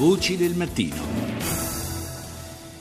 Voci del mattino.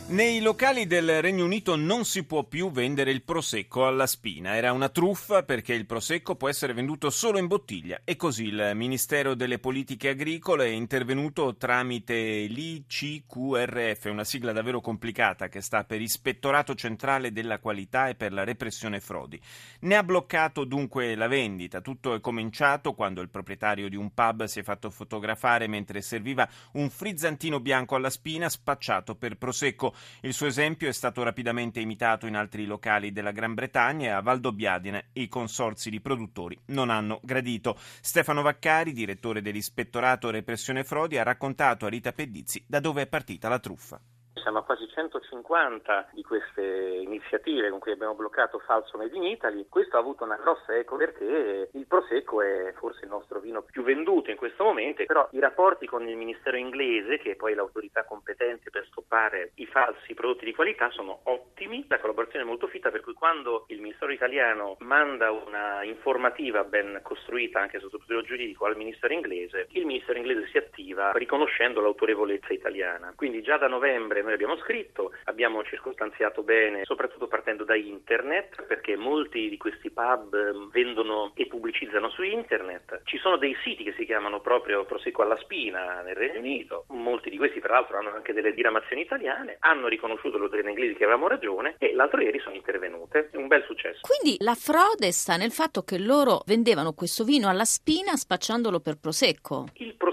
Nei locali del Regno Unito non si può più vendere il prosecco alla spina. Era una truffa perché il prosecco può essere venduto solo in bottiglia e così il Ministero delle Politiche Agricole è intervenuto tramite l'ICQRF, una sigla davvero complicata che sta per Ispettorato Centrale della Qualità e per la Repressione Frodi. Ne ha bloccato dunque la vendita. Tutto è cominciato quando il proprietario di un pub si è fatto fotografare mentre serviva un frizzantino bianco alla spina spacciato per prosecco. Il suo esempio è stato rapidamente imitato in altri locali della Gran Bretagna e a Valdobbiadene i consorzi di produttori non hanno gradito. Stefano Vaccari, direttore dell'Ispettorato Repressione Frodi, ha raccontato a Rita Pedizzi da dove è partita la truffa. Siamo a quasi 150 di queste iniziative con cui abbiamo bloccato Falso Made in Italy. Questo ha avuto una grossa eco perché il Prosecco è forse il nostro vino più venduto in questo momento, però i rapporti con il Ministero inglese, che è poi l'autorità competente per stoppare i falsi prodotti di qualità, sono ottimi. La collaborazione è molto fitta, per cui quando il Ministero italiano manda una informativa ben costruita anche sotto il profilo giuridico al Ministero inglese, il Ministero inglese si attiva riconoscendo l'autorevolezza italiana. Quindi già da novembre noi abbiamo scritto, abbiamo circostanziato bene, soprattutto partendo da internet, perché molti di questi pub ehm, vendono e pubblicizzano su internet. Ci sono dei siti che si chiamano proprio Prosecco alla Spina nel Regno Unito, molti di questi tra l'altro hanno anche delle diramazioni italiane, hanno riconosciuto l'autorità inglese che avevamo ragione e l'altro ieri sono intervenute. È un bel successo. Quindi la frode sta nel fatto che loro vendevano questo vino alla spina spacciandolo per Prosecco? Il Prosecco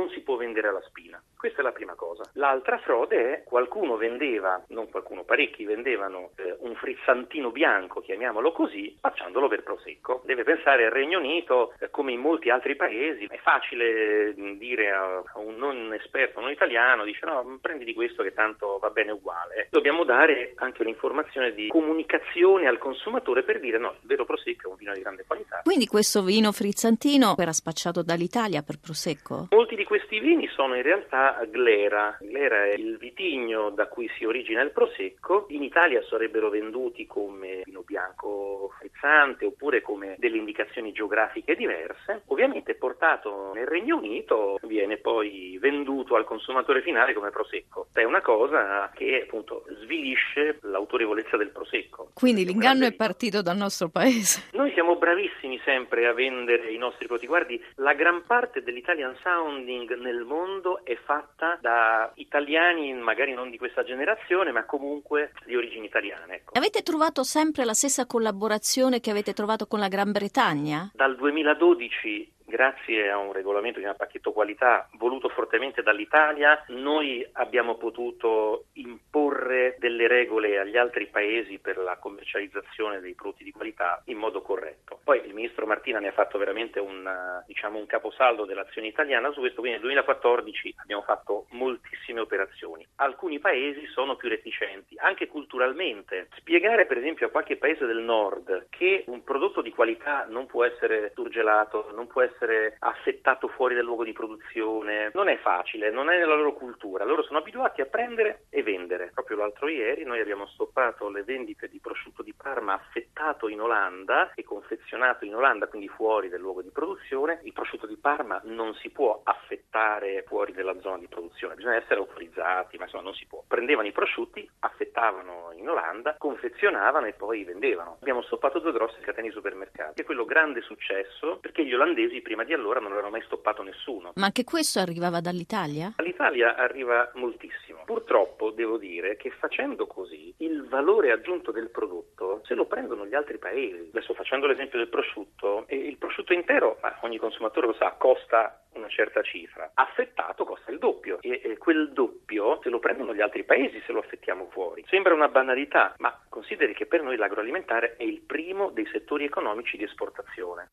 non si può vendere alla spina. Questa è la prima cosa. L'altra frode è qualcuno vendeva, non qualcuno, parecchi vendevano eh, un frizzantino bianco, chiamiamolo così, spacciandolo per prosecco. Deve pensare al Regno Unito, eh, come in molti altri paesi, è facile mm, dire a, a, un non esperto, non italiano, dice no, prendi di questo che tanto va bene uguale. Dobbiamo dare anche un'informazione di comunicazione al consumatore per dire no, il vero prosecco è un vino di grande qualità. Quindi questo vino frizzantino era spacciato dall'Italia per prosecco? Molti di questi vini sono in realtà glera. Glera è il vitigno da cui si origina il prosecco. In Italia sarebbero venduti come vino bianco frizzante oppure come delle indicazioni geografiche diverse. Ovviamente portato nel Regno Unito viene poi venduto al consumatore finale come prosecco. È una cosa che appunto svilisce l'autorevolezza del prosecco. Quindi l'inganno è partito dal nostro paese. Noi siamo bravissimi sempre a vendere i nostri prodotti. Guardi, la gran parte dell'Italian sounding nel mondo è fatta fatta da italiani, magari non di questa generazione, ma comunque di origini italiane. Ecco. Avete trovato sempre la stessa collaborazione che avete trovato con la Gran Bretagna? Dal 2012 grazie a un regolamento di un pacchetto qualità voluto fortemente dall'Italia, noi abbiamo potuto imporre delle regole agli altri paesi per la commercializzazione dei prodotti di qualità in modo corretto. Poi il ministro Martina ne ha fatto veramente un, diciamo, un caposaldo dell'azione italiana su questo, quindi nel 2014 abbiamo fatto moltissime operazioni. Alcuni paesi sono più reticenti, anche culturalmente. Spiegare per esempio a qualche paese del nord che un prodotto di qualità non può essere surgelato, non può essere essere affettato fuori dal luogo di produzione. Non è facile, non è nella loro cultura. Loro sono abituati a prendere e vendere. Proprio l'altro ieri noi abbiamo stoppato le vendite di prosciutto di Parma affettato in Olanda e confezionato in Olanda, quindi fuori dal luogo di produzione. Il prosciutto di Parma non si può affettare fuori dalla zona di produzione, bisogna essere autorizzati, ma insomma non si può. Prendevano i prosciutti, affettavano in Olanda, confezionavano e poi vendevano. Abbiamo stoppato due grosse catene di supermercati. È quello grande successo perché gli olandesi prima di allora non avevano mai stoppato nessuno. Ma anche questo arrivava dall'Italia? Dall'Italia arriva moltissimo. Purtroppo devo dire che facendo così il valore aggiunto del prodotto se lo prendono gli altri paesi. Adesso facendo l'esempio del prosciutto, il prosciutto intero, ma ogni consumatore lo sa, costa una certa cifra. Affettato costa il doppio e, e quel doppio se lo prendono gli altri paesi se lo affettiamo fuori. Sembra una banalità, ma consideri che per noi l'agroalimentare è il primo dei settori economici di esportazione.